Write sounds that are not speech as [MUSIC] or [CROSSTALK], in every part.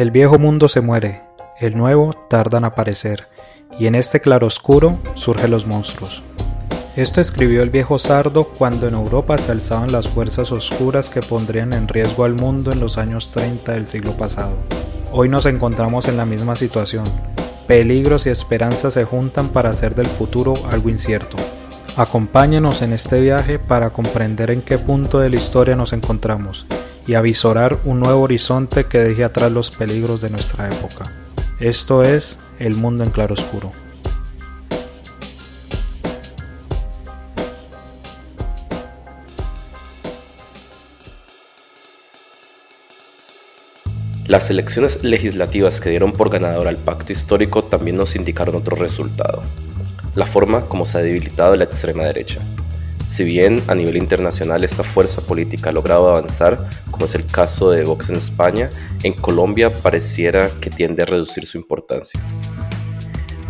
El viejo mundo se muere, el nuevo tarda en aparecer, y en este claroscuro surgen los monstruos. Esto escribió el viejo Sardo cuando en Europa se alzaban las fuerzas oscuras que pondrían en riesgo al mundo en los años 30 del siglo pasado. Hoy nos encontramos en la misma situación. Peligros y esperanzas se juntan para hacer del futuro algo incierto. Acompáñenos en este viaje para comprender en qué punto de la historia nos encontramos y avisorar un nuevo horizonte que deje atrás los peligros de nuestra época. Esto es El Mundo en Claroscuro. Las elecciones legislativas que dieron por ganador al pacto histórico también nos indicaron otro resultado la forma como se ha debilitado la extrema derecha. Si bien a nivel internacional esta fuerza política ha logrado avanzar, como es el caso de Vox en España, en Colombia pareciera que tiende a reducir su importancia.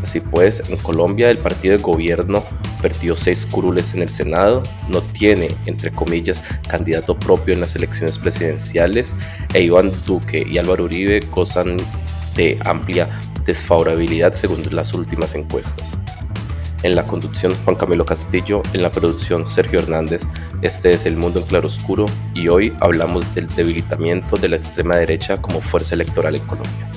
Así pues, en Colombia el partido de gobierno perdió seis curules en el Senado, no tiene, entre comillas, candidato propio en las elecciones presidenciales e Iván Duque y Álvaro Uribe gozan de amplia desfavorabilidad según las últimas encuestas. En la conducción Juan Camilo Castillo, en la producción Sergio Hernández. Este es El Mundo en Claroscuro y hoy hablamos del debilitamiento de la extrema derecha como fuerza electoral en Colombia.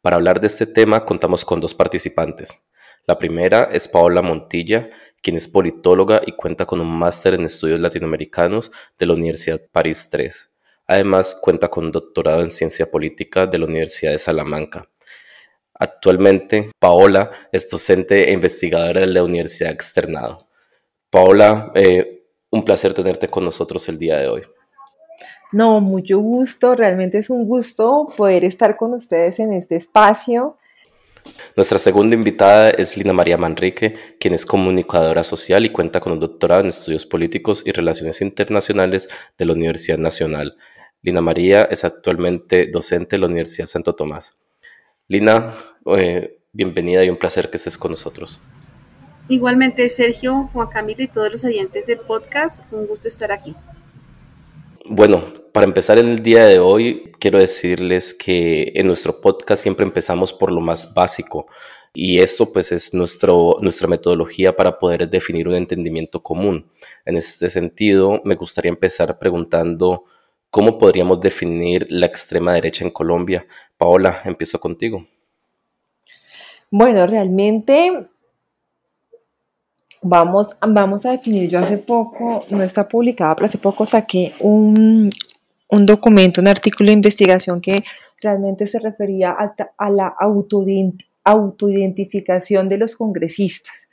Para hablar de este tema contamos con dos participantes. La primera es Paola Montilla, quien es politóloga y cuenta con un máster en estudios latinoamericanos de la Universidad París III. Además, cuenta con un doctorado en ciencia política de la Universidad de Salamanca. Actualmente, Paola es docente e investigadora de la Universidad Externado. Paola, eh, un placer tenerte con nosotros el día de hoy. No, mucho gusto, realmente es un gusto poder estar con ustedes en este espacio. Nuestra segunda invitada es Lina María Manrique, quien es comunicadora social y cuenta con un doctorado en estudios políticos y relaciones internacionales de la Universidad Nacional. Lina María es actualmente docente en la Universidad Santo Tomás. Lina, eh, bienvenida y un placer que estés con nosotros. Igualmente, Sergio, Juan Camilo y todos los oyentes del podcast, un gusto estar aquí. Bueno, para empezar el día de hoy, quiero decirles que en nuestro podcast siempre empezamos por lo más básico y esto pues es nuestro, nuestra metodología para poder definir un entendimiento común. En este sentido, me gustaría empezar preguntando ¿Cómo podríamos definir la extrema derecha en Colombia? Paola, empiezo contigo. Bueno, realmente vamos, vamos a definir, yo hace poco, no está publicada, pero hace poco saqué un, un documento, un artículo de investigación que realmente se refería hasta a la autoidentificación de los congresistas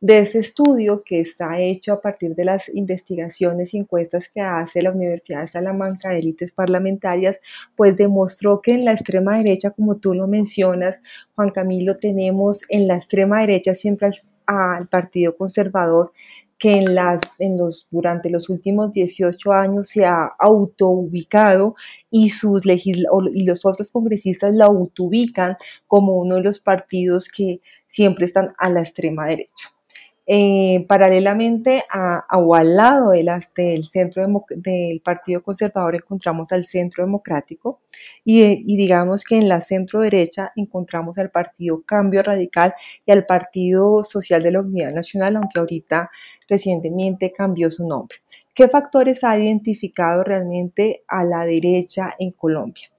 de ese estudio que está hecho a partir de las investigaciones y encuestas que hace la Universidad de Salamanca de élites parlamentarias, pues demostró que en la extrema derecha, como tú lo mencionas, Juan Camilo, tenemos en la extrema derecha siempre al, Partido Conservador que en las, en los, durante los últimos 18 años se ha autoubicado y, sus y los otros congresistas la autoubican como uno de los partidos que siempre están a la extrema derecha. Eh, paralelamente a, o al lado del, centro del Partido Conservador encontramos al Centro Democrático y, digamos que en la centro derecha encontramos al Partido Cambio Radical y al Partido Social de la Unidad Nacional, aunque ahorita recientemente cambió su nombre. ¿Qué factores ha identificado realmente a la derecha en Colombia?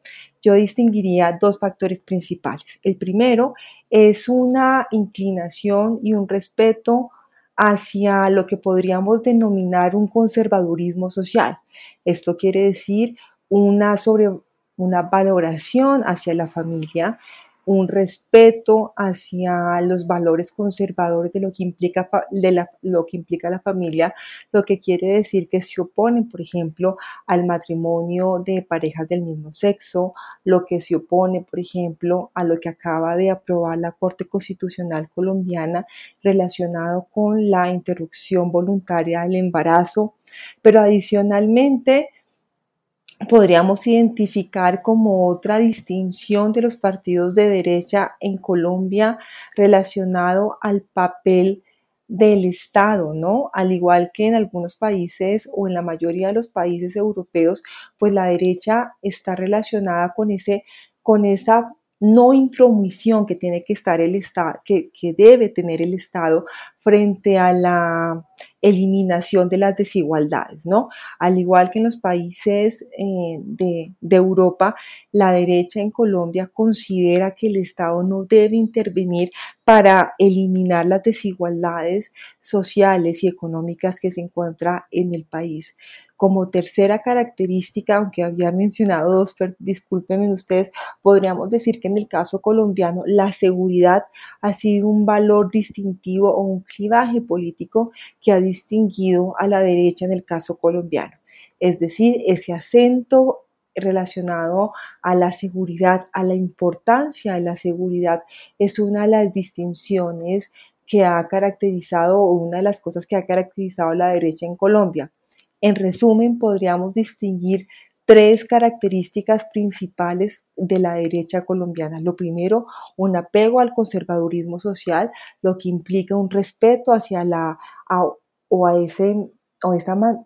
yo distinguiría dos factores principales. El primero es una inclinación y un respeto hacia lo que podríamos denominar un conservadurismo social. Esto quiere decir una, sobre, una valoración hacia la familia, un respeto hacia los valores conservadores de lo que implica, de lo que implica la familia, lo que quiere decir que se oponen, por ejemplo, al matrimonio de parejas del mismo sexo, lo que se opone, por ejemplo, a lo que acaba de aprobar la Corte Constitucional colombiana relacionado con la interrupción voluntaria del embarazo, pero adicionalmente, podríamos identificar como otra distinción de los partidos de derecha en Colombia relacionado al papel del Estado, ¿no? Al igual que en algunos países o en la mayoría de los países europeos, pues la derecha está relacionada con ese con esa no intromisión que tiene que estar el Estado, que, debe tener el Estado frente a la eliminación de las desigualdades, ¿no? Al igual que en los países eh, de, de, Europa, la derecha en Colombia considera que el Estado no debe intervenir para eliminar las desigualdades sociales y económicas que se encuentra en el país. Como tercera característica, aunque había mencionado dos, discúlpenme ustedes, podríamos decir que en el caso colombiano la seguridad ha sido un valor distintivo o un clivaje político que ha distinguido a la derecha en el caso colombiano. Es decir, ese acento relacionado a la seguridad, a la importancia de la seguridad, es una de las distinciones que ha caracterizado o una de las cosas que ha caracterizado a la derecha en Colombia. En resumen, podríamos distinguir tres características principales de la derecha colombiana. Lo primero, un apego al conservadurismo social, lo que implica un respeto hacia la o a ese o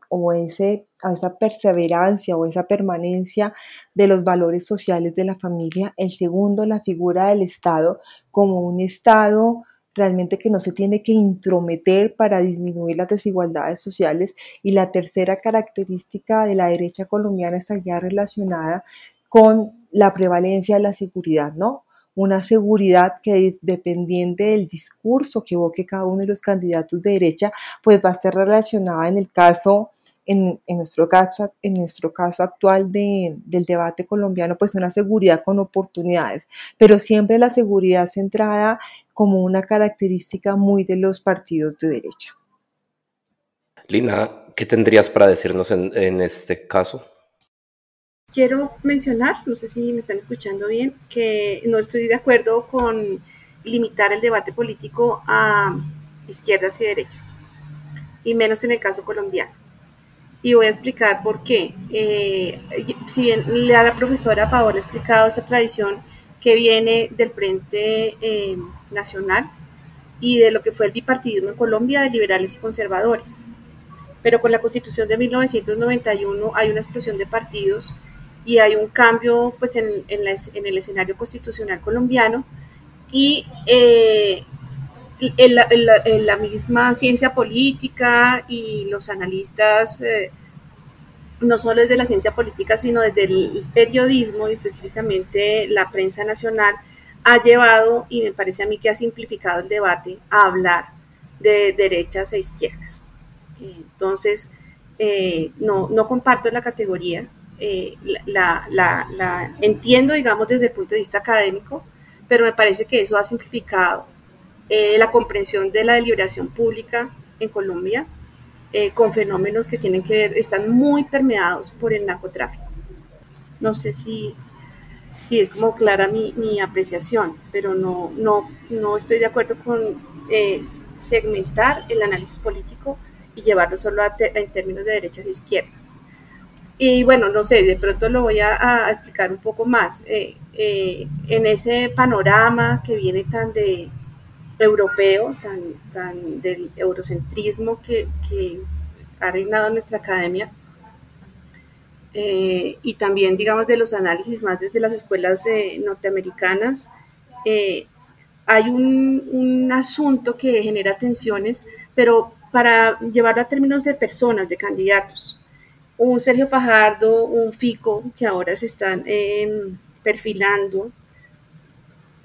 o ese, a esa perseverancia o esa permanencia de los valores sociales de la familia. El segundo, la figura del Estado como un Estado realmente que no se tiene que intrometer para disminuir las desigualdades sociales. Y la tercera característica de la derecha colombiana está ya relacionada con la prevalencia de la seguridad, ¿no? Una seguridad que dependiente del discurso que evoque cada uno de los candidatos de derecha, pues va a estar relacionada en el caso en, nuestro caso, en nuestro caso actual del debate colombiano, pues una seguridad con oportunidades, pero siempre la seguridad centrada como una característica muy de los partidos de derecha. Lina, ¿qué tendrías para decirnos en, este caso? Quiero mencionar, no sé si me están escuchando bien, que no estoy de acuerdo con limitar el debate político a izquierdas y derechas, y menos en el caso colombiano y voy a explicar por qué. Eh, si bien la profesora Paola ha explicado esta tradición que viene del Frente eh, Nacional y de lo que fue el bipartidismo en Colombia de liberales y conservadores. Pero con la constitución de 1991 hay una explosión de partidos y hay un cambio pues, en, en, el escenario constitucional colombiano y eh, en la, misma ciencia política y los analistas, eh, no solo desde la ciencia política, sino desde el periodismo y específicamente la prensa nacional, ha llevado, y me parece a mí que ha simplificado el debate, a hablar de derechas e izquierdas. Entonces, eh, no, no comparto la categoría, eh, la, entiendo, digamos, desde el punto de vista académico, pero me parece que eso ha simplificado eh, la comprensión de la deliberación pública en Colombia eh, con fenómenos que tienen que ver, están muy permeados por el narcotráfico. No sé si, si es como clara mi, mi apreciación, pero no, no, no estoy de acuerdo con segmentar el análisis político y llevarlo solo en términos de derechas e izquierdas. Y bueno, no sé, de pronto lo voy a, explicar un poco más. en ese panorama que viene tan de, europeo, tan, tan del eurocentrismo que, ha reinado nuestra academia, eh, y también, digamos, de los análisis más desde las escuelas eh, norteamericanas, eh, hay un, un, asunto que genera tensiones, pero para llevarlo a términos de personas, de candidatos. Un Sergio Fajardo, un Fico, que ahora se están perfilando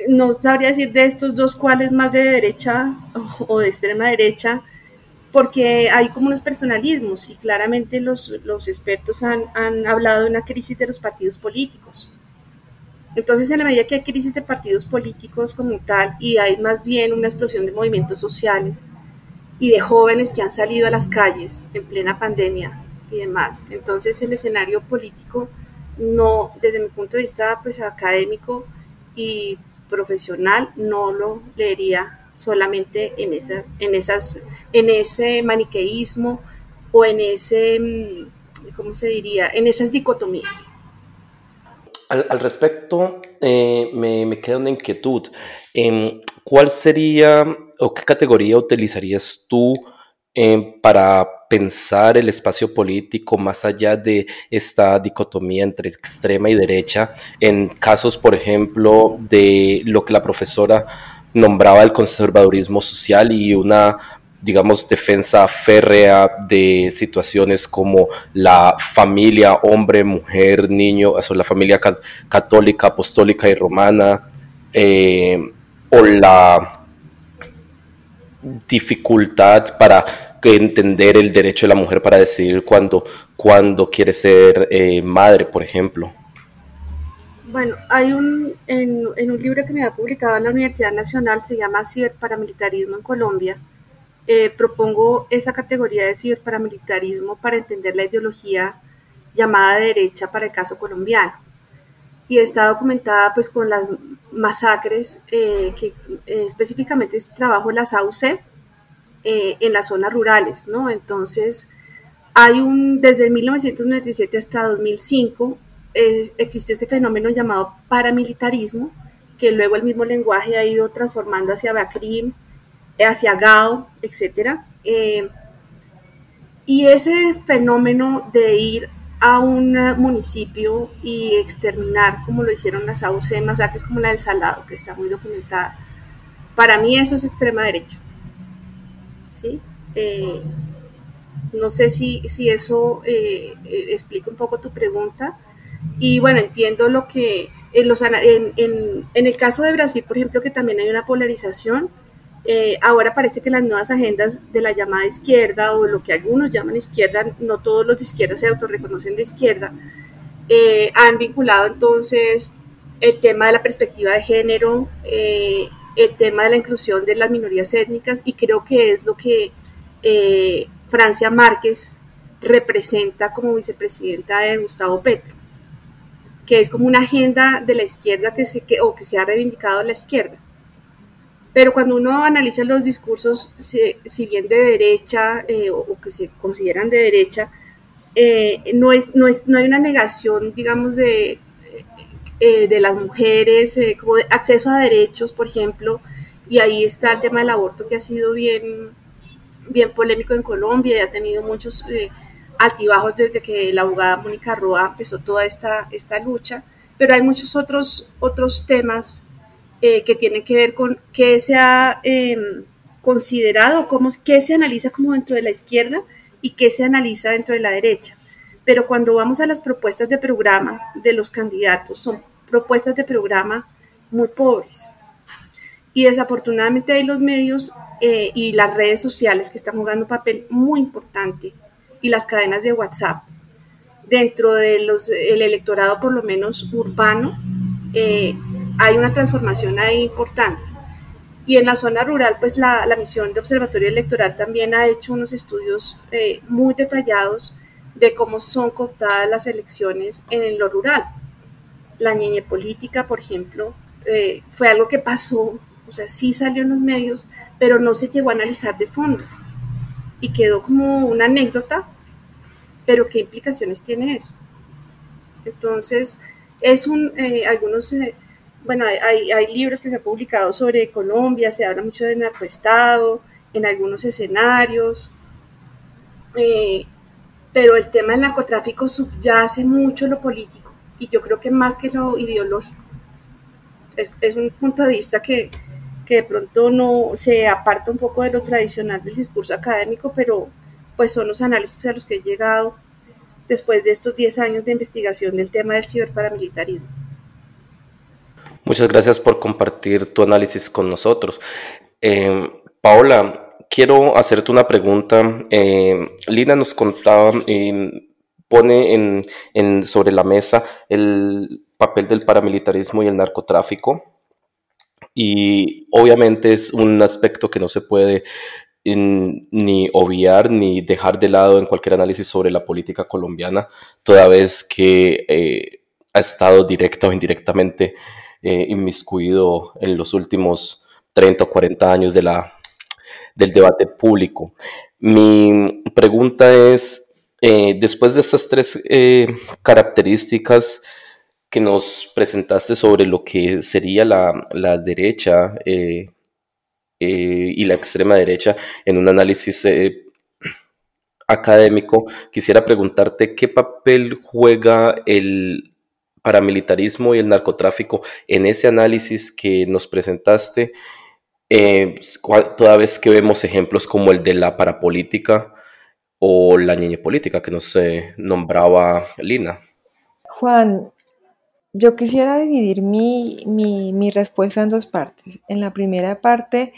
no sabría decir de estos dos cuáles más de derecha o, de extrema derecha, porque hay como unos personalismos y claramente los, los expertos han, han, hablado de una crisis de los partidos políticos. Entonces, en la medida que hay crisis de partidos políticos como tal y hay más bien una explosión de movimientos sociales y de jóvenes que han salido a las calles en plena pandemia y demás, entonces el escenario político no, desde mi punto de vista pues académico y profesional no lo leería solamente en, esa, en, esas, en ese maniqueísmo o en ese, mm, ¿cómo se diría?, en esas dicotomías. Al, respecto, eh, me, me, queda una inquietud. Em, ¿cuál sería o qué categoría utilizarías tú para pensar el espacio político más allá de esta dicotomía entre extrema y derecha, en casos, por ejemplo, de lo que la profesora nombraba el conservadurismo social y una digamos, defensa férrea de situaciones como la familia, hombre, mujer, niño, o la familia católica, apostólica y romana, eh, o la dificultad para entender el derecho de la mujer para decidir cuándo, cuando quiere ser eh, madre, por ejemplo. Bueno, hay un, en, en, un libro que me ha publicado en la Universidad Nacional, se llama Ciberparamilitarismo en Colombia, eh, propongo esa categoría de ciberparamilitarismo para entender la ideología llamada derecha para el caso colombiano. Y está documentada pues con las masacres eh, que eh, específicamente trabajo las AUC en las zonas rurales, ¿no? Entonces, hay un, desde 1997 hasta 2005 existió este fenómeno llamado paramilitarismo, que luego el mismo lenguaje ha ido transformando hacia BACRIM, hacia Gao, etc. Eh, y ese fenómeno de ir a un municipio y exterminar, como lo hicieron las AUC, masacres como la del Salado, que está muy documentada, para mí eso es extrema derecha. ¿Sí? Eh, no sé si, si eso eh, explica un poco tu pregunta. Y bueno, entiendo lo que en, los, en, en el caso de Brasil, por ejemplo, que también hay una polarización, eh, ahora parece que las nuevas agendas de la llamada izquierda o lo que algunos llaman izquierda, no todos los de izquierda se autorreconocen de izquierda, eh, han vinculado entonces el tema de la perspectiva de género, eh, el tema de la inclusión de las minorías étnicas y creo que es lo que Francia Márquez representa como vicepresidenta de Gustavo Petro, que es como una agenda de la izquierda que se, que, o que se ha reivindicado la izquierda. Pero cuando uno analiza los discursos, si, bien de derecha eh, o, que se consideran de derecha, eh, no, es, no, es, no hay una negación, digamos, de, eh, de las mujeres, como de acceso a derechos, por ejemplo, y ahí está el tema del aborto que ha sido bien, bien polémico en Colombia y ha tenido muchos altibajos desde que la abogada Mónica Roa empezó toda esta, esta lucha, pero hay muchos otros, otros temas eh, que tiene que ver con qué se ha em, considerado, cómo, qué se analiza como dentro de la izquierda y qué se analiza dentro de la derecha. Pero cuando vamos a las propuestas de programa de los candidatos, son propuestas de programa muy pobres. Y desafortunadamente hay los medios eh, y las redes sociales que están jugando un papel muy importante y las cadenas de WhatsApp dentro del electorado por lo menos urbano eh, hay una transformación ahí importante. Y en la zona rural, pues la, misión de Observatorio Electoral también ha hecho unos estudios eh, muy detallados de cómo son cooptadas las elecciones en lo rural. La ñeñe política, por ejemplo, eh, fue algo que pasó, o sea, sí salió en los medios, pero no se llegó a analizar de fondo. Y quedó como una anécdota, pero ¿qué implicaciones tiene eso? Entonces, es un, eh, algunos bueno, hay, libros que se han publicado sobre Colombia, se habla mucho de narcoestado, en algunos escenarios, eh, pero el tema del narcotráfico subyace mucho lo político y yo creo que más que lo ideológico. Es, es un punto de vista que, que, de pronto no se aparta un poco de lo tradicional del discurso académico, pero pues son los análisis a los que he llegado después de estos 10 años de investigación del tema del ciberparamilitarismo. Muchas gracias por compartir tu análisis con nosotros. Eh, Paola, quiero hacerte una pregunta. Eh, Lina nos contaba y pone en, sobre la mesa el papel del paramilitarismo y el narcotráfico. Y obviamente es un aspecto que no se puede ni obviar ni dejar de lado en cualquier análisis sobre la política colombiana, toda vez que eh, ha estado directa o indirectamente eh, inmiscuido en los últimos 30 o 40 años de la, del debate público. Mi pregunta es, eh, después de estas tres eh, características que nos presentaste sobre lo que sería la, la derecha y la extrema derecha en un análisis académico, quisiera preguntarte qué papel juega el paramilitarismo y el narcotráfico en ese análisis que nos presentaste, eh, toda vez que vemos ejemplos como el de la parapolítica o la niña política que nos nombraba Lina. Juan, yo quisiera dividir mi, mi, respuesta en dos partes. En la primera parte,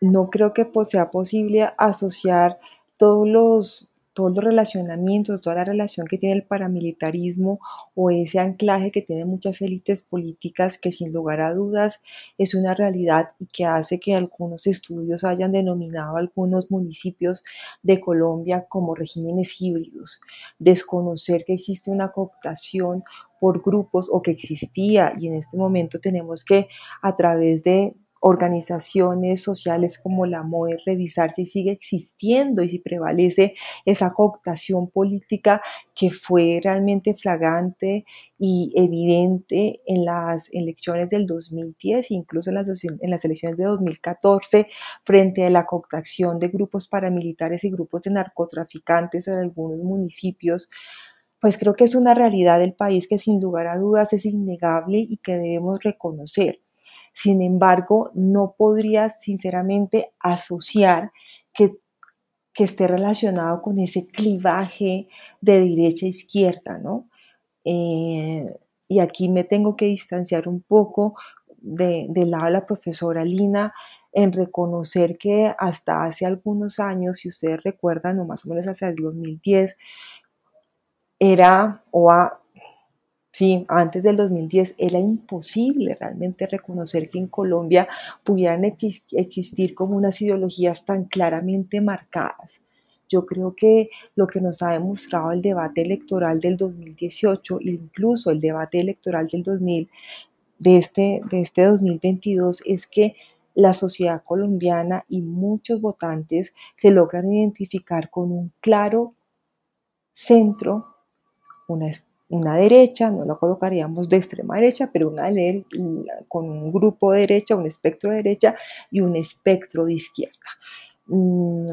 no creo que sea posible asociar todos los, todos los relacionamientos, toda la relación que tiene el paramilitarismo o ese anclaje que tienen muchas élites políticas que sin lugar a dudas es una realidad y que hace que algunos estudios hayan denominado algunos municipios de Colombia como regímenes híbridos. Desconocer que existe una cooptación por grupos o que existía y en este momento tenemos que a través de organizaciones sociales como la MOE revisar si sigue existiendo y si prevalece esa cooptación política que fue realmente flagrante y evidente en las elecciones del 2010, incluso en las, en las elecciones de 2014, frente a la cooptación de grupos paramilitares y grupos de narcotraficantes en algunos municipios pues creo que es una realidad del país que sin lugar a dudas es innegable y que debemos reconocer. Sin embargo, no podría sinceramente asociar que, esté relacionado con ese clivaje de derecha a izquierda, ¿no? Eh, y aquí me tengo que distanciar un poco de, del lado de la profesora Lina en reconocer que hasta hace algunos años, si ustedes recuerdan, o más o menos hacia el 2010, era, o a, sí, antes del 2010, era imposible realmente reconocer que en Colombia pudieran existir como unas ideologías tan claramente marcadas. Yo creo que lo que nos ha demostrado el debate electoral del 2018 e incluso el debate electoral del 2000, de este, de este 2022 es que la sociedad colombiana y muchos votantes se logran identificar con un claro centro una, una derecha, no la colocaríamos de extrema derecha, pero una con un grupo de derecha, un espectro de derecha y un espectro de izquierda. Mm,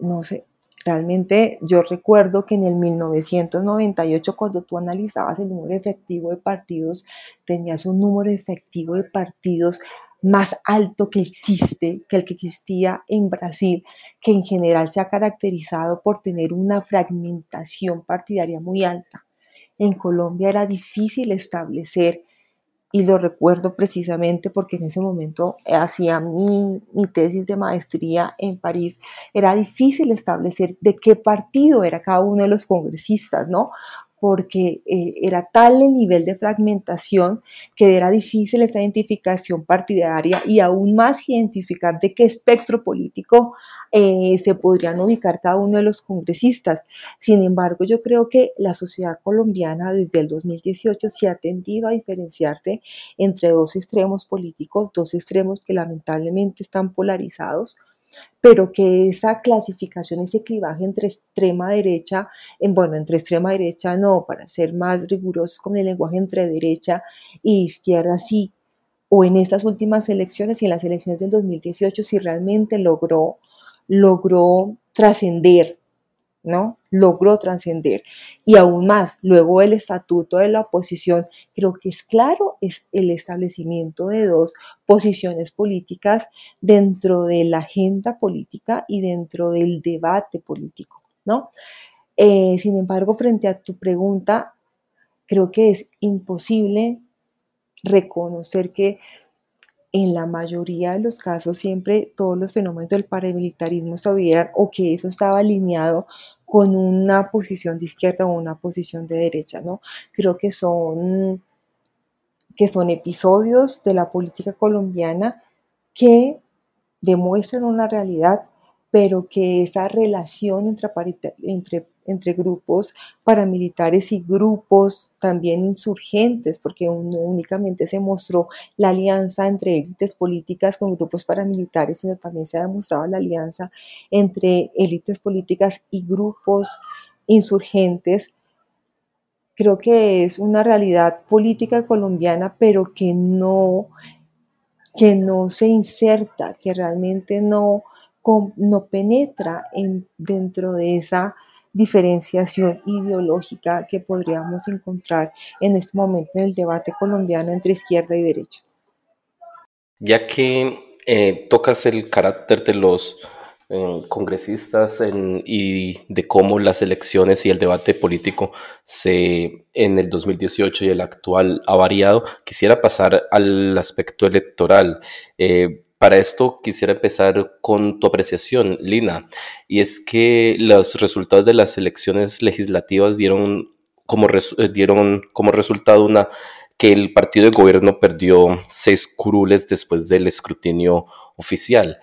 no sé, realmente yo recuerdo que en el 1998 cuando tú analizabas el número efectivo de partidos, tenías un número efectivo de partidos más alto que existe, que el que existía en Brasil, que en general se ha caracterizado por tener una fragmentación partidaria muy alta. En Colombia era difícil establecer, y lo recuerdo precisamente porque en ese momento hacía mi, mi tesis de maestría en París, era difícil establecer de qué partido era cada uno de los congresistas, ¿no? Porque eh, era tal el nivel de fragmentación que era difícil esta identificación partidaria y aún más identificar de qué espectro político eh, se podrían ubicar cada uno de los congresistas. Sin embargo, yo creo que la sociedad colombiana desde el 2018 se ha tendido a diferenciarse entre dos extremos políticos, dos extremos que lamentablemente están polarizados pero que esa clasificación, ese clivaje entre extrema derecha, en, bueno, entre extrema derecha no, para ser más rigurosos con el lenguaje entre derecha e izquierda sí, o en estas últimas elecciones y en las elecciones del 2018 si realmente logró, logró trascender ¿no? Logró trascender. Y aún más, luego el estatuto de la oposición, creo que es claro, es el establecimiento de dos posiciones políticas dentro de la agenda política y dentro del debate político, ¿no? Eh, sin embargo, frente a tu pregunta, creo que es imposible reconocer que en la mayoría de los casos siempre todos los fenómenos del paramilitarismo estuvieran o que eso estaba alineado con una posición de izquierda o una posición de derecha, ¿no? Creo que son, que son episodios de la política colombiana que demuestran una realidad, pero que esa relación entre, entre entre grupos paramilitares y grupos también insurgentes, porque no únicamente se mostró la alianza entre élites políticas con grupos paramilitares, sino también se ha demostrado la alianza entre élites políticas y grupos insurgentes. Creo que es una realidad política colombiana, pero que no que no se inserta, que realmente no, no penetra en, dentro de esa diferenciación ideológica que podríamos encontrar en este momento en el debate colombiano entre izquierda y derecha. Ya que eh, tocas el carácter de los eh, congresistas y de cómo las elecciones y el debate político se, en el 2018 y el actual ha variado, quisiera pasar al aspecto electoral. Eh, para esto quisiera empezar con tu apreciación, Lina, y es que los resultados de las elecciones legislativas dieron como, eh, dieron como resultado una que el partido de gobierno perdió seis curules después del escrutinio oficial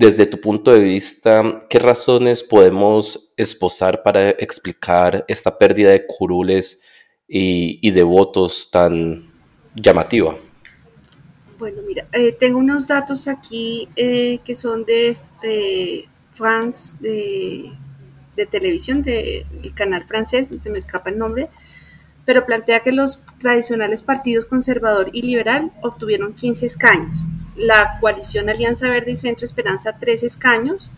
desde tu punto de vista, ¿qué razones podemos esposar para explicar esta pérdida de curules y, de votos tan llamativa? Bueno, mira, eh, tengo unos datos aquí eh, que son de eh, France, de, televisión, del canal francés, se me escapa el nombre, pero plantea que los tradicionales partidos conservador y liberal obtuvieron 15 escaños la coalición Alianza Verde y Centro Esperanza tres escaños,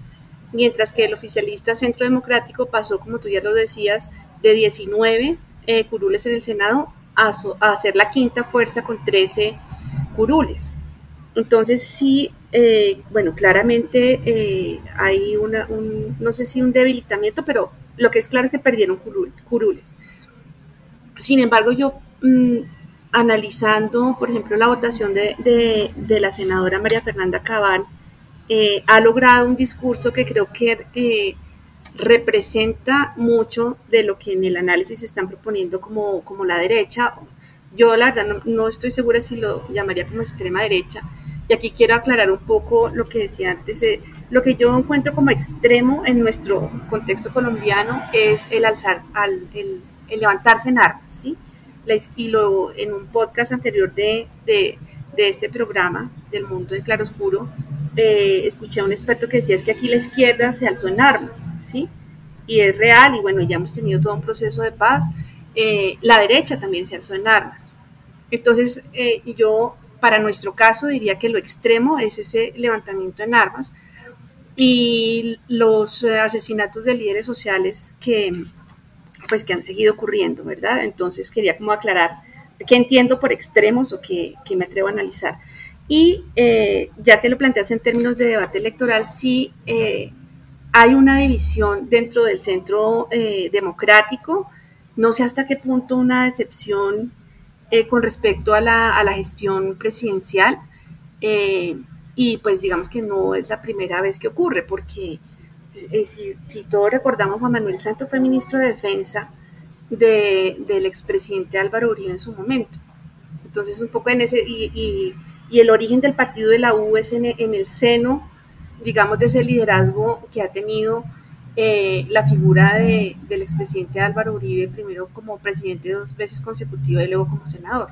mientras que el oficialista Centro Democrático pasó, como tú ya lo decías, de 19 eh, curules en el Senado a, a, ser la quinta fuerza con 13 curules. Entonces sí, eh, bueno, claramente eh, hay una, un, no sé si un debilitamiento, pero lo que es claro es que perdieron curules. Sin embargo, yo mm, analizando, por ejemplo, la votación de, la senadora María Fernanda Cabal, eh, ha logrado un discurso que creo que representa mucho de lo que en el análisis están proponiendo como la derecha. Yo la verdad no, estoy segura si lo llamaría como extrema derecha. Y aquí quiero aclarar un poco lo que decía antes. Eh, lo que yo encuentro como extremo en nuestro contexto colombiano es el alzar, al, el, levantarse en armas, ¿sí? y lo, en un podcast anterior de, de, de este programa, del mundo en claroscuro, eh, escuché a un experto que decía es que aquí la izquierda se alzó en armas, ¿sí? Y es real, y bueno, ya hemos tenido todo un proceso de paz. Eh, la derecha también se alzó en armas. Entonces, eh, yo, para nuestro caso, diría que lo extremo es ese levantamiento en armas y los asesinatos de líderes sociales que, pues que han seguido ocurriendo, ¿verdad? Entonces quería como aclarar qué entiendo por extremos o qué, me atrevo a analizar. Y eh, ya que lo planteas en términos de debate electoral, sí eh, hay una división dentro del centro eh, democrático. No sé hasta qué punto una decepción con respecto a la, a la gestión presidencial. y pues digamos que no es la primera vez que ocurre, porque si, si, todos recordamos, Juan Manuel Santos fue ministro de Defensa del expresidente Álvaro Uribe en su momento. Entonces, un poco en ese, y, el origen del partido de la U es en, el seno, digamos, de ese liderazgo que ha tenido eh, la figura del expresidente Álvaro Uribe, primero como presidente dos veces consecutiva y luego como senador.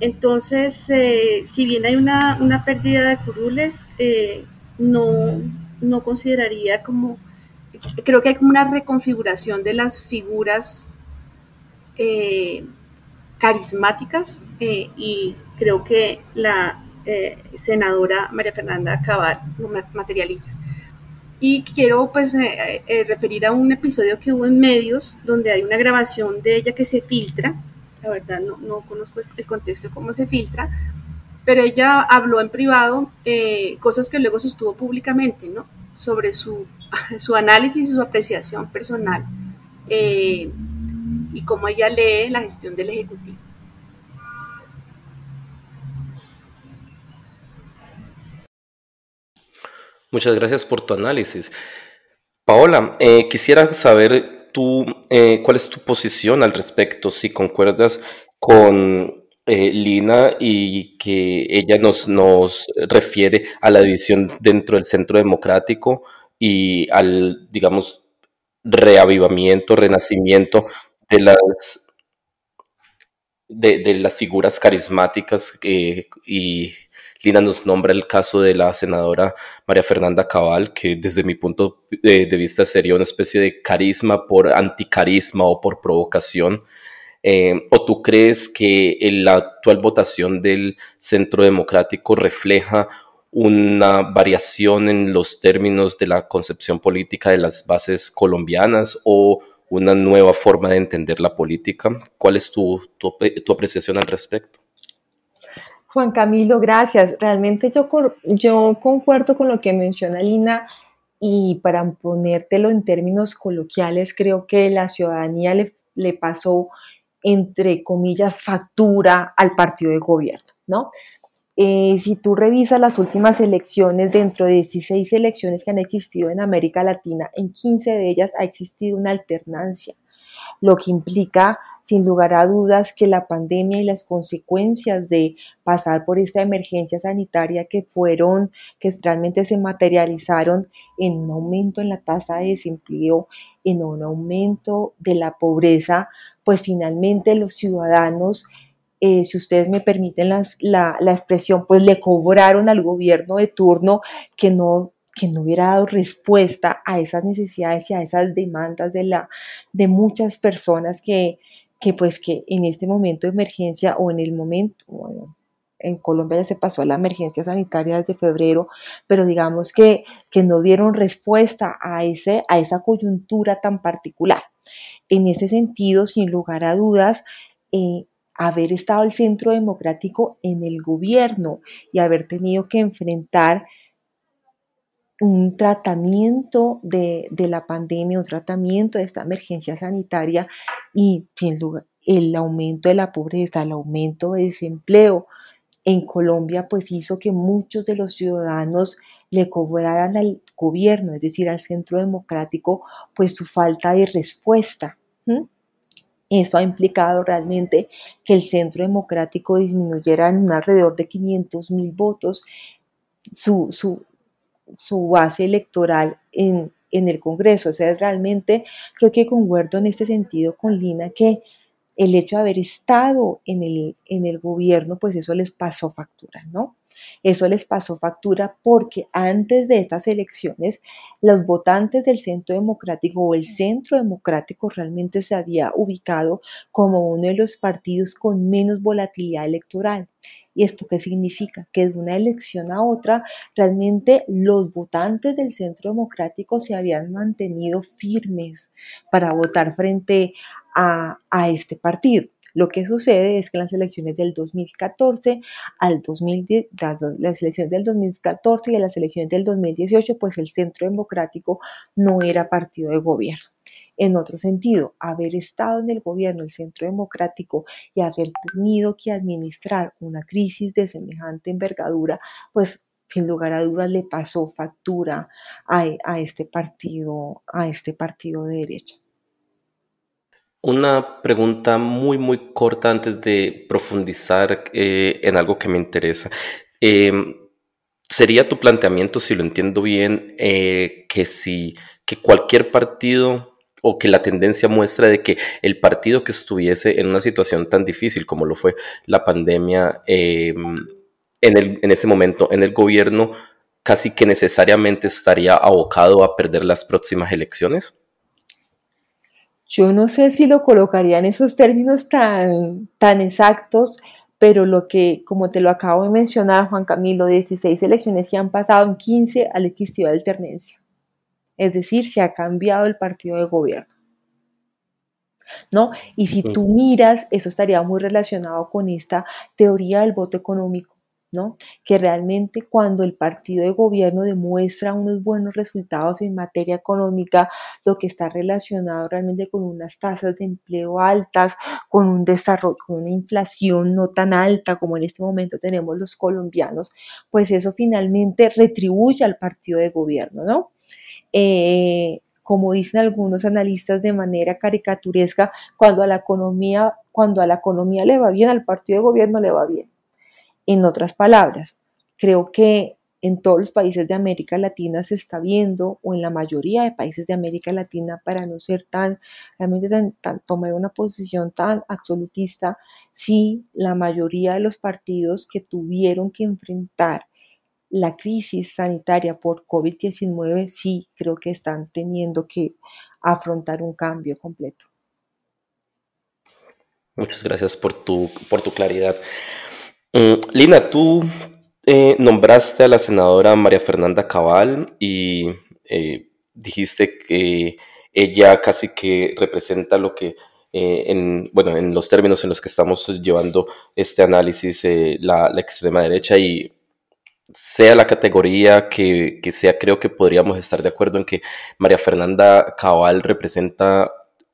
Entonces, eh, si bien hay una, una pérdida de curules, eh, no, no consideraría como, creo que hay como una reconfiguración de las figuras carismáticas y creo que la senadora María Fernanda Cabal lo materializa. Y quiero pues referir a un episodio que hubo en medios donde hay una grabación de ella que se filtra, la verdad no, no conozco el contexto de cómo se filtra, pero ella habló en privado eh, cosas que luego sostuvo públicamente, ¿no? Sobre su, [LAUGHS] su análisis y su apreciación personal eh, y cómo ella lee la gestión del Ejecutivo. Muchas gracias por tu análisis. Paola, eh, quisiera saber tú, cuál es tu posición al respecto, si concuerdas con eh, Lina y que ella nos, nos refiere a la división dentro del centro democrático y al, digamos, reavivamiento, renacimiento de las, de, las figuras carismáticas y Lina nos nombra el caso de la senadora María Fernanda Cabal, que desde mi punto de, de vista sería una especie de carisma por anticarisma o por provocación Eh, ¿O tú crees que la actual votación del Centro Democrático refleja una variación en los términos de la concepción política de las bases colombianas o una nueva forma de entender la política? ¿Cuál es tu, tu, apreciación al respecto? Juan Camilo, gracias. Realmente yo, concuerdo con lo que menciona Lina y para ponértelo en términos coloquiales, creo que la ciudadanía le, le pasó entre comillas, factura al partido de gobierno, ¿no? Eh, si tú revisas las últimas elecciones, dentro de 16 elecciones que han existido en América Latina, en 15 de ellas ha existido una alternancia, lo que implica, sin lugar a dudas, que la pandemia y las consecuencias de pasar por esta emergencia sanitaria que fueron, que realmente se materializaron en un aumento en la tasa de desempleo, en un aumento de la pobreza, pues finalmente los ciudadanos, eh, si ustedes me permiten la, expresión, pues le cobraron al gobierno de turno que no que no hubiera dado respuesta a esas necesidades y a esas demandas de, la, de muchas personas que, que pues que en este momento de emergencia o en el momento, bueno, en Colombia ya se pasó a la emergencia sanitaria desde febrero, pero digamos que, que no dieron respuesta a, ese, a esa coyuntura tan particular. En ese sentido, sin lugar a dudas, eh, haber estado el centro democrático en el gobierno y haber tenido que enfrentar un tratamiento de, la pandemia, un tratamiento de esta emergencia sanitaria y sin lugar, el aumento de la pobreza, el aumento de desempleo en Colombia, pues hizo que muchos de los ciudadanos le cobraran al gobierno, es decir, al centro democrático, pues su falta de respuesta. Eso ha implicado realmente que el centro democrático disminuyera en alrededor de 500 mil votos su, su, base electoral en, en el Congreso. O sea, realmente creo que concuerdo en este sentido con Lina que el hecho de haber estado en el, en el gobierno, pues eso les pasó factura, ¿no? Eso les pasó factura porque antes de estas elecciones, los votantes del Centro Democrático o el Centro Democrático realmente se había ubicado como uno de los partidos con menos volatilidad electoral. ¿Y esto qué significa? Que de una elección a otra, realmente los votantes del Centro Democrático se habían mantenido firmes para votar frente a, este partido. Lo que sucede es que en las elecciones del 2014 al 2010, las, elecciones del 2014 y en las elecciones del 2018, pues el Centro Democrático no era partido de gobierno. En otro sentido, haber estado en el gobierno, el Centro Democrático, y haber tenido que administrar una crisis de semejante envergadura, pues sin lugar a dudas le pasó factura a, a este partido, a este partido de derecha. Una pregunta muy, muy corta antes de profundizar eh, en algo que me interesa. Em, ¿Sería tu planteamiento, si lo entiendo bien, eh, que si que cualquier partido o que la tendencia muestra de que el partido que estuviese en una situación tan difícil como lo fue la pandemia em, en, el, en ese momento en el gobierno, casi que necesariamente estaría abocado a perder las próximas elecciones? Yo no sé si lo colocaría en esos términos tan, tan exactos, pero lo que, como te lo acabo de mencionar, Juan Camilo, 16 elecciones se han pasado en 15 al existido de alternancia. Es decir, se ha cambiado el partido de gobierno. ¿No? Y si tú miras, eso estaría muy relacionado con esta teoría del voto económico que realmente cuando el partido de gobierno demuestra unos buenos resultados en materia económica, lo que está relacionado realmente con unas tasas de empleo altas, con un desarrollo, con una inflación no tan alta como en este momento tenemos los colombianos, pues eso finalmente retribuye al partido de gobierno, ¿no? Eh, como dicen algunos analistas de manera caricaturesca, cuando a la economía, cuando a la economía le va bien, al partido de gobierno le va bien. En otras palabras, creo que en todos los países de América Latina se está viendo, o en la mayoría de países de América Latina, para no ser tan, realmente tomar una posición tan absolutista, si la mayoría de los partidos que tuvieron que enfrentar la crisis sanitaria por COVID-19, sí creo que están teniendo que afrontar un cambio completo. Muchas gracias por tu, por tu claridad. Mm, Lina, tú eh, nombraste a la senadora María Fernanda Cabal y eh, dijiste que ella casi que representa lo que, eh, en, bueno, en los términos en los que estamos llevando este análisis, la, la, extrema derecha y sea la categoría que, que sea, creo que podríamos estar de acuerdo en que María Fernanda Cabal representa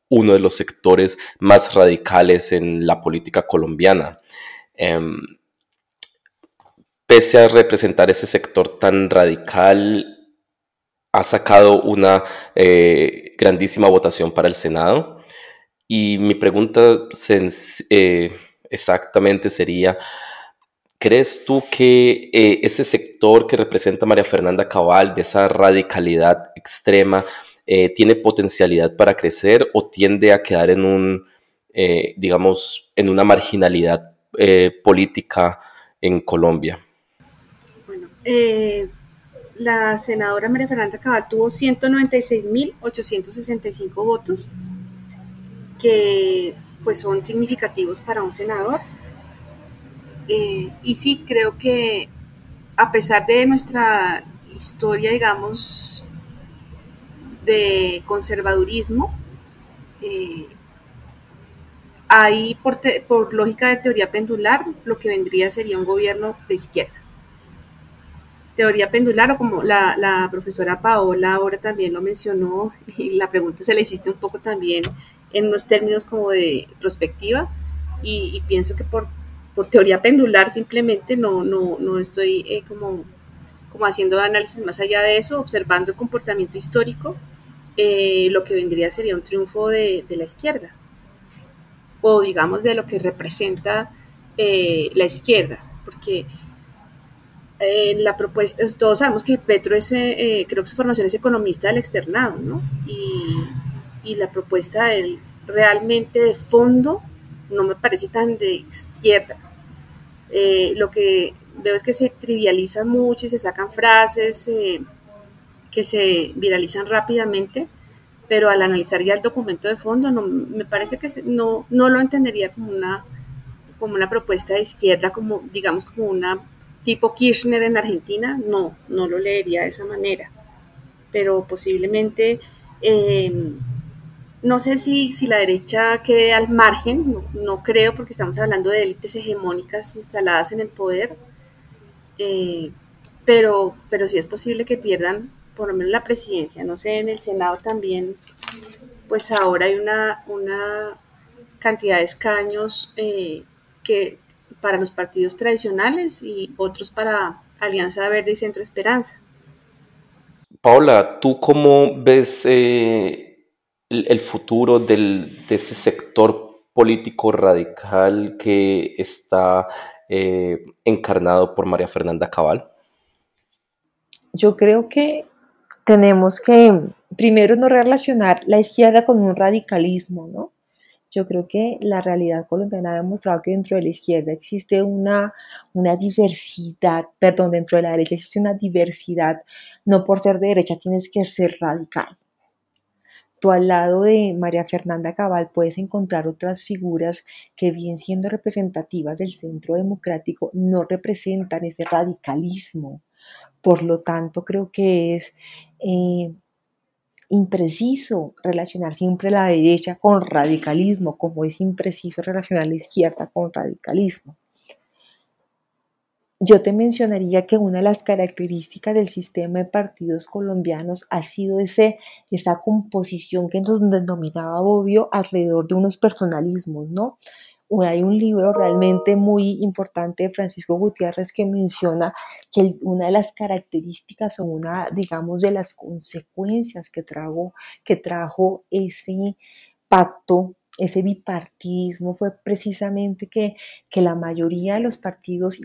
uno de los sectores más radicales en la política colombiana. Em, pese a representar ese sector tan radical, ha sacado una eh, grandísima votación para el Senado. Y mi pregunta eh, exactamente sería, ¿crees tú que eh, ese sector que representa María Fernanda Cabal, de esa radicalidad extrema, eh, tiene potencialidad para crecer o tiende a quedar en un, eh, digamos, en una marginalidad política en Colombia? Bueno, la senadora María Fernanda Cabal tuvo 196.865 votos, que pues son significativos para un senador. Y sí, creo que a pesar de nuestra historia, digamos, de conservadurismo, eh, ahí por, lógica de teoría pendular, lo que vendría sería un gobierno de izquierda. Teoría pendular, o como la, profesora Paola ahora también lo mencionó, [LAUGHS] y la pregunta se le hiciste un poco también en unos términos como de prospectiva, y, pienso que por, por, teoría pendular simplemente no, no, no estoy eh, como, como haciendo análisis más allá de eso, observando el comportamiento histórico eh, lo que vendría sería un triunfo de, la izquierda, o digamos de lo que representa eh, la izquierda, porque eh, la propuesta, todos sabemos que Petro es, creo que su formación es economista del externado, ¿no? Y, y la propuesta de él realmente de fondo no me parece tan de izquierda. lo que veo es que se trivializa mucho y se sacan frases que se viralizan rápidamente, pero al analizar ya el documento de fondo, no, me parece que no, no lo entendería como una, como una propuesta de izquierda, como digamos como una tipo Kirchner en Argentina, no, no lo leería de esa manera, pero posiblemente, em, no sé si, si la derecha quede al margen, no, creo porque estamos hablando de élites hegemónicas instaladas en el poder, eh, pero, pero sí es posible que pierdan por lo menos la presidencia, no sé, en el Senado también, pues ahora hay una, una cantidad de escaños eh, que para los partidos tradicionales y otros para Alianza Verde y Centro Esperanza. Paula, ¿tú cómo ves eh, el, futuro de ese sector político radical que está eh, encarnado por María Fernanda Cabal? Yo creo que tenemos que primero no relacionar la izquierda con un radicalismo, ¿no? Yo creo que la realidad colombiana ha demostrado que dentro de la izquierda existe una, una diversidad, perdón, dentro de la derecha existe una diversidad, no por ser de derecha tienes que ser radical. Tú al lado de María Fernanda Cabal puedes encontrar otras figuras que bien siendo representativas del centro democrático no representan ese radicalismo, por lo tanto, creo que es eh, impreciso relacionar siempre la derecha con radicalismo, como es impreciso relacionar la izquierda con radicalismo. Yo te mencionaría que una de las características del sistema de partidos colombianos ha sido ese, esa composición que nos denominaba Bobbio alrededor de unos personalismos, ¿no? hay un libro realmente muy importante de Francisco Gutiérrez que menciona que una de las características o una, digamos, de las consecuencias que trajo, que trajo ese pacto ese bipartidismo fue precisamente que, que, la mayoría de los partidos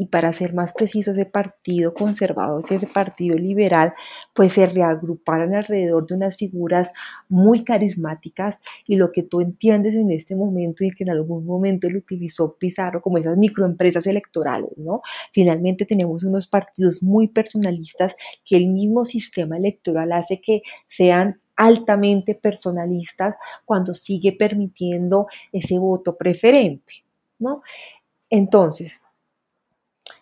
y para ser más preciso, ese partido conservador y ese partido liberal, pues se reagruparon alrededor de unas figuras muy carismáticas y lo que tú entiendes en este momento y que en algún momento lo utilizó Pizarro como esas microempresas electorales, ¿no? Finalmente tenemos unos partidos muy personalistas que el mismo sistema electoral hace que sean altamente personalistas cuando sigue permitiendo ese voto preferente, ¿no? Entonces,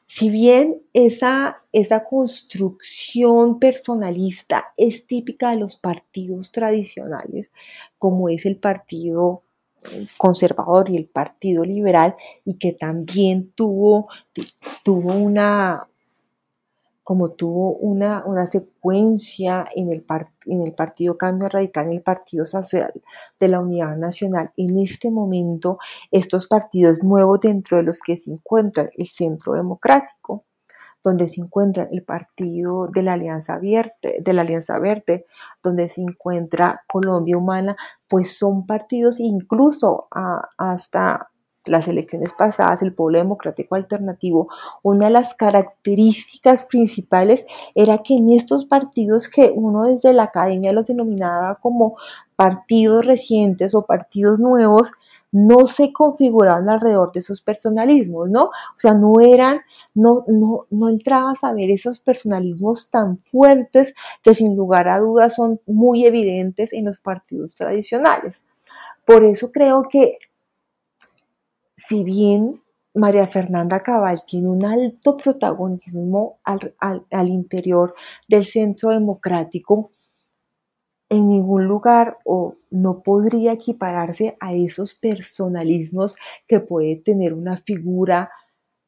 si bien esa, esa construcción personalista es típica de los partidos tradicionales, como es el partido conservador y el partido liberal, y que también tuvo, tuvo una, como tuvo una, una secuencia en el, en el Partido Cambio Radical, en el Partido Social de la Unidad Nacional, en este momento estos partidos nuevos dentro de los que se encuentra el Centro Democrático, donde se encuentra el partido de la Alianza Verde, de la Alianza Verde, donde se encuentra Colombia Humana, pues son partidos incluso hasta las elecciones pasadas, el pueblo democrático alternativo, una de las características principales era que en estos partidos que uno desde la academia los denominaba como partidos recientes o partidos nuevos, no se configuraban alrededor de esos personalismos, ¿no? O sea, no eran, no, no, no entrabas a ver esos personalismos tan fuertes que sin lugar a dudas son muy evidentes en los partidos tradicionales. Por eso creo que si bien María Fernanda Cabal tiene un alto protagonismo al, interior del centro democrático, en ningún lugar o no podría equipararse a esos personalismos que puede tener una figura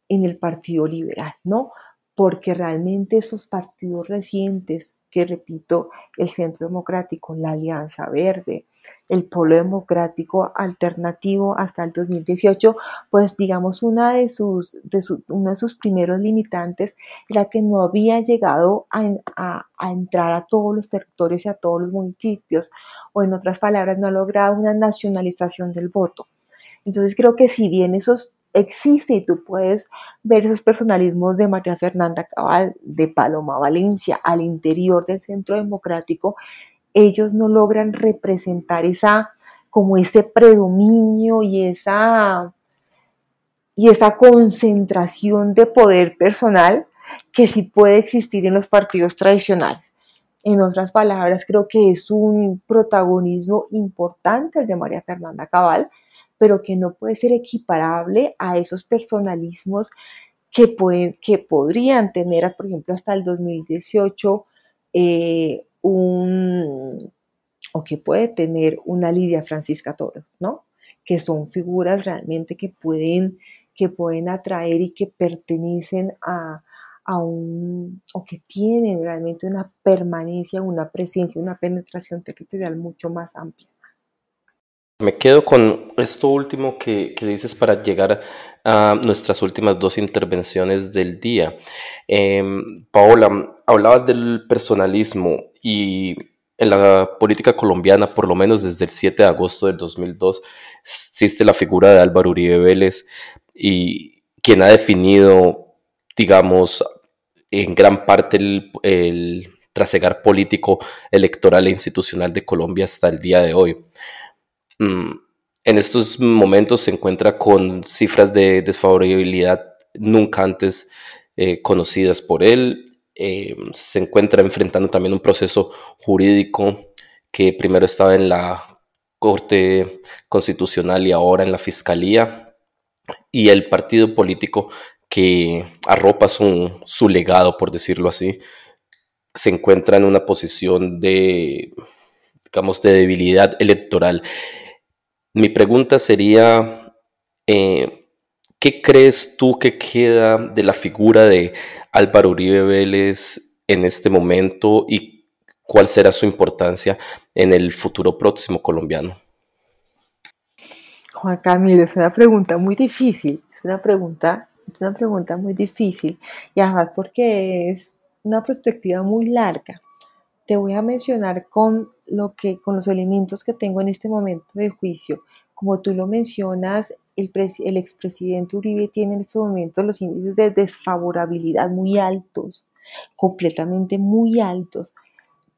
en el Partido Liberal, ¿no? Porque realmente esos partidos recientes que repito, el Centro Democrático, la Alianza Verde, el Polo Democrático Alternativo hasta el 2018, pues digamos una de sus, de uno de sus primeros limitantes era que no había llegado a, a entrar a todos los territorios y a todos los municipios, o en otras palabras, no ha logrado una nacionalización del voto. Entonces creo que si bien esos existe y tú puedes ver esos personalismos de María Fernanda Cabal, de Paloma Valencia al interior del centro democrático, ellos no logran representar esa como ese predominio y esa y esa concentración de poder personal que sí puede existir en los partidos tradicionales. En otras palabras, creo que es un protagonismo importante el de María Fernanda Cabal, pero que no puede ser equiparable a esos personalismos que, pueden, que podrían tener, por ejemplo, hasta el 2018 eh, un, o que puede tener una Lidia Francisca Toro, ¿no? Que son figuras realmente que pueden, que pueden atraer y que pertenecen a, a un, o que tienen realmente una permanencia, una presencia, una penetración territorial mucho más amplia. Me quedo con esto último que, dices para llegar a nuestras últimas dos intervenciones del día. Em, Paola, hablabas del personalismo y en la política colombiana, por lo menos desde el 7 de agosto del 2002, existe la figura de Álvaro Uribe Vélez y quien ha definido, digamos, en gran parte el, el trasegar político, electoral e institucional de Colombia hasta el día de hoy. Mm, en estos momentos se encuentra con cifras de desfavorabilidad nunca antes eh, conocidas por él. Eh, se encuentra enfrentando también un proceso jurídico que primero estaba en la Corte Constitucional y ahora en la Fiscalía. Y el partido político que arropa su, su legado, por decirlo así, se encuentra en una posición de, digamos, de debilidad electoral. Mi pregunta sería, eh, ¿qué crees tú que queda de la figura de Álvaro Uribe Vélez en este momento y cuál será su importancia en el futuro próximo colombiano? Juan Camilo, es una pregunta muy difícil, es una pregunta, es una pregunta muy difícil y además porque es una perspectiva muy larga te voy a mencionar con, lo que, con los elementos que tengo en este momento de juicio. Como tú lo mencionas, el, el expresidente Uribe tiene en este momento los índices de desfavorabilidad muy altos, completamente muy altos,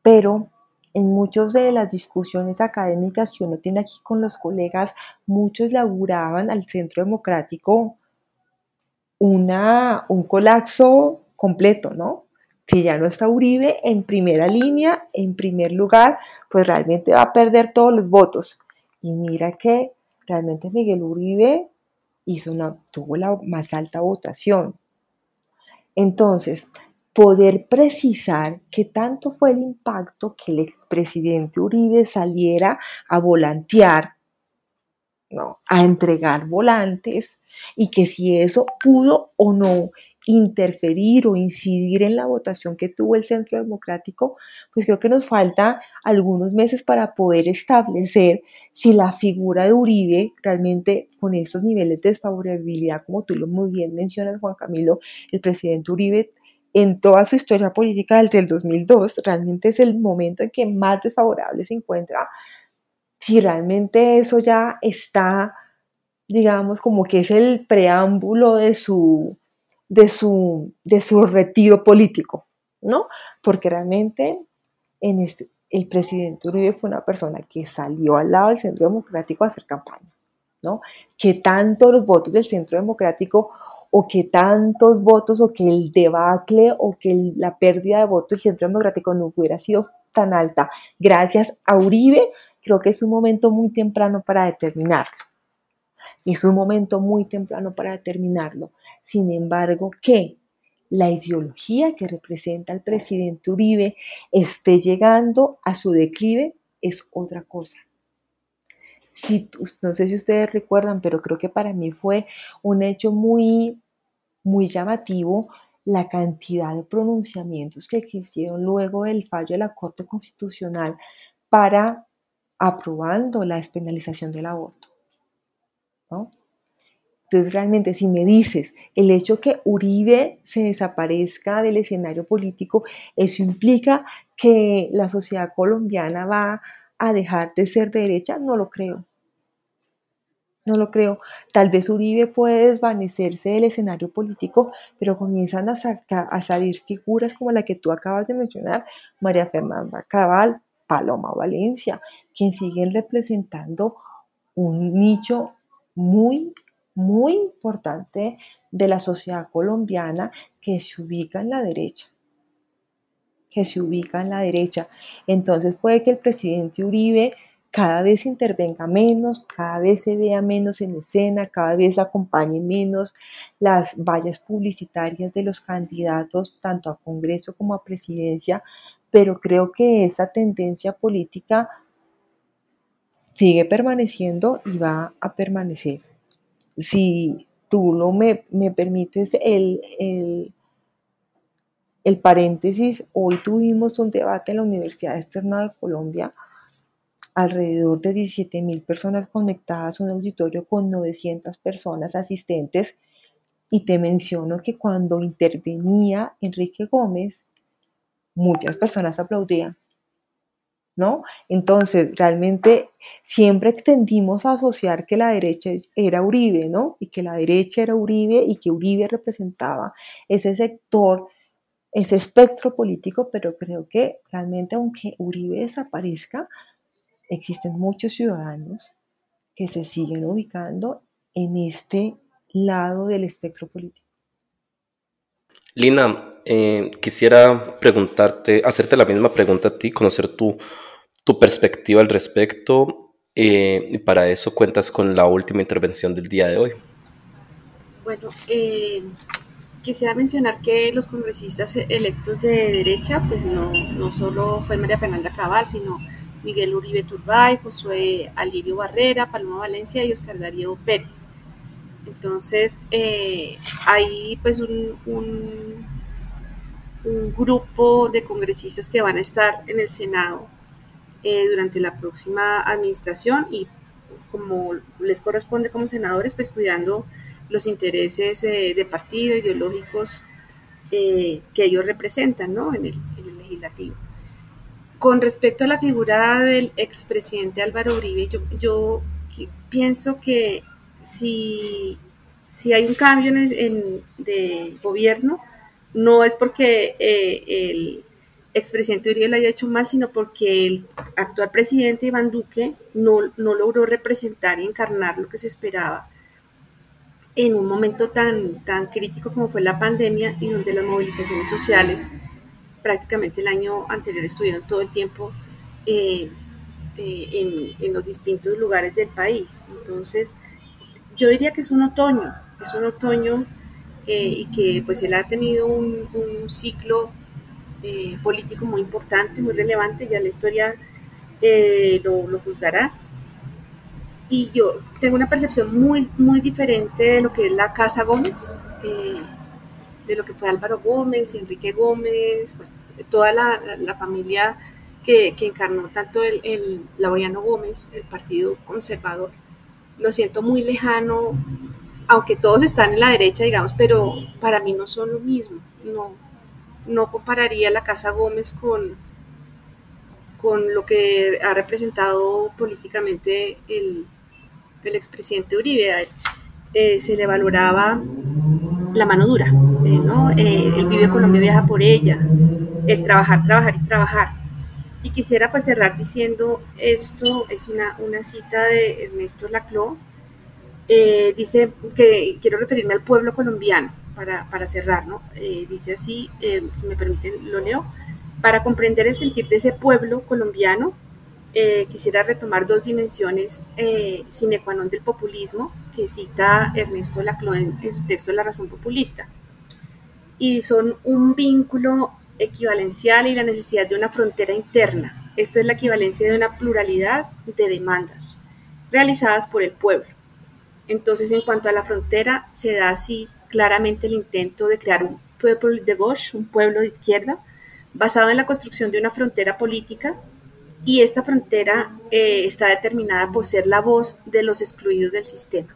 pero en muchas de las discusiones académicas que uno tiene aquí con los colegas, muchos laburaban al centro democrático una, un colapso completo, ¿no? Si ya no está Uribe en primera línea, en primer lugar, pues realmente va a perder todos los votos. Y mira que realmente Miguel Uribe hizo una, tuvo la más alta votación. Entonces, poder precisar qué tanto fue el impacto que el expresidente Uribe saliera a volantear, ¿no? a entregar volantes y que si eso pudo o no interferir o incidir en la votación que tuvo el Centro Democrático, pues creo que nos falta algunos meses para poder establecer si la figura de Uribe realmente con estos niveles de desfavorabilidad, como tú lo muy bien mencionas, Juan Camilo, el presidente Uribe en toda su historia política desde el 2002, realmente es el momento en que más desfavorable se encuentra, si realmente eso ya está, digamos, como que es el preámbulo de su de su, de su retiro político, ¿no? Porque realmente en el presidente Uribe fue una persona que salió al lado del Centro Democrático a hacer campaña, ¿no? Que tanto los votos del Centro Democrático o que tantos votos o que el debacle o que la pérdida de votos del Centro Democrático no hubiera sido tan alta gracias a Uribe, creo que es un momento muy temprano para determinarlo. Es un momento muy temprano para determinarlo. Sin embargo, que la ideología que representa el presidente Uribe esté llegando a su declive es otra cosa. No sé si ustedes recuerdan, pero creo que para mí fue un hecho muy, muy llamativo la cantidad de pronunciamientos que existieron luego del fallo de la Corte Constitucional para aprobando la despenalización del aborto. ¿no? Entonces, realmente, si me dices el hecho que Uribe se desaparezca del escenario político, eso implica que la sociedad colombiana va a dejar de ser derecha, no lo creo. No lo creo. Tal vez Uribe puede desvanecerse del escenario político, pero comienzan a, a salir figuras como la que tú acabas de mencionar, María Fernanda Cabal, Paloma Valencia, quien siguen representando un nicho muy muy importante de la sociedad colombiana que se ubica en la derecha que se ubica en la derecha. Entonces puede que el presidente Uribe cada vez intervenga menos, cada vez se vea menos en escena, cada vez acompañe menos las vallas publicitarias de los candidatos, tanto a Congreso como a presidencia, pero creo que esa tendencia política sigue permaneciendo y va a permanecer si tú no me, permites el, el, paréntesis, hoy tuvimos un debate en la Universidad Externa de Colombia, alrededor de 17 mil personas conectadas un auditorio con 900 personas asistentes, y te menciono que cuando intervenía Enrique Gómez, muchas personas aplaudían. ¿No? Entonces, realmente siempre tendimos a asociar que la derecha era Uribe, ¿no? Y que la derecha era Uribe y que Uribe representaba ese sector, ese espectro político, pero creo que realmente aunque Uribe desaparezca, existen muchos ciudadanos que se siguen ubicando en este lado del espectro político. Lina, eh, quisiera preguntarte, hacerte la misma pregunta a ti, conocer tu, tu perspectiva al respecto. Eh, y para eso cuentas con la última intervención del día de hoy. Bueno, eh, quisiera mencionar que los congresistas electos de derecha, pues no, no solo fue María Fernanda Cabal, sino Miguel Uribe Turbay, Josué Alirio Barrera, Paloma Valencia y Oscar Darío Pérez. Entonces, eh, hay pues un, un, un, grupo de congresistas que van a estar en el Senado eh, durante la próxima administración y como les corresponde como senadores, pues cuidando los intereses eh, de partido, ideológicos eh, que ellos representan ¿no? en, el, legislativo. Con respecto a la figura del expresidente Álvaro Uribe, yo, yo pienso que si, si, hay un cambio en, de gobierno, no es porque el expresidente Uribe lo haya hecho mal, sino porque el actual presidente Iván Duque no, no logró representar y encarnar lo que se esperaba en un momento tan, tan crítico como fue la pandemia y donde las movilizaciones sociales prácticamente el año anterior estuvieron todo el tiempo eh, eh, en, los distintos lugares del país. Entonces, yo diría que es un otoño, es un otoño y que pues él ha tenido un, ciclo político muy importante, muy relevante, ya la historia lo, lo juzgará y yo tengo una percepción muy, muy diferente de lo que es la Casa Gómez, eh, de lo que fue Álvaro Gómez, Enrique Gómez, toda la, la, familia que, que, encarnó tanto el, el Laureano Gómez, el Partido Conservador. Lo siento muy lejano, aunque todos están en la derecha, digamos, pero para mí no son lo mismo. No, no compararía la Casa Gómez con, con lo que ha representado políticamente el, el expresidente Uribe, eh, se le valoraba la mano dura, eh, ¿no? Eh, el Vive Colombia viaja por ella, el trabajar, trabajar y trabajar. Y quisiera pues cerrar diciendo esto, es una, una cita de Ernesto Laclau, dice que quiero referirme al pueblo colombiano para, para cerrar, ¿no? dice así, si me permiten, lo leo, para comprender el sentir de ese pueblo colombiano, eh, quisiera retomar dos dimensiones eh, sine qua non del populismo que cita Ernesto Laclau en, su texto La razón populista. Y son un vínculo equivalencial y la necesidad de una frontera interna. Esto es la equivalencia de una pluralidad de demandas realizadas por el pueblo. Entonces, en cuanto a la frontera, se da así claramente el intento de crear un pueblo de gauche, un pueblo de izquierda, basado en la construcción de una frontera política y esta frontera eh, está determinada por ser la voz de los excluidos del sistema.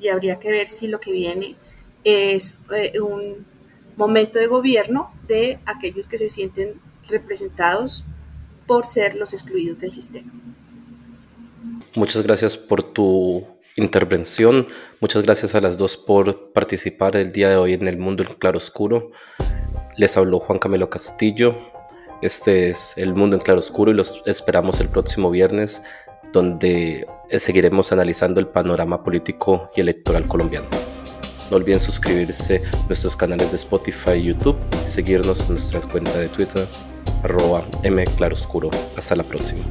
Y habría que ver si lo que viene es eh, un momento de gobierno de aquellos que se sienten representados por ser los excluidos del sistema. Muchas gracias por tu intervención. Muchas gracias a las dos por participar el día de hoy en el mundo del claroscuro. Les habló Juan Camilo Castillo, este es El Mundo en Claroscuro y los esperamos el próximo viernes, donde seguiremos analizando el panorama político y electoral colombiano. No olviden suscribirse a nuestros canales de Spotify y YouTube y seguirnos en nuestra cuenta de Twitter, arroba mclaroscuro. Hasta la próxima.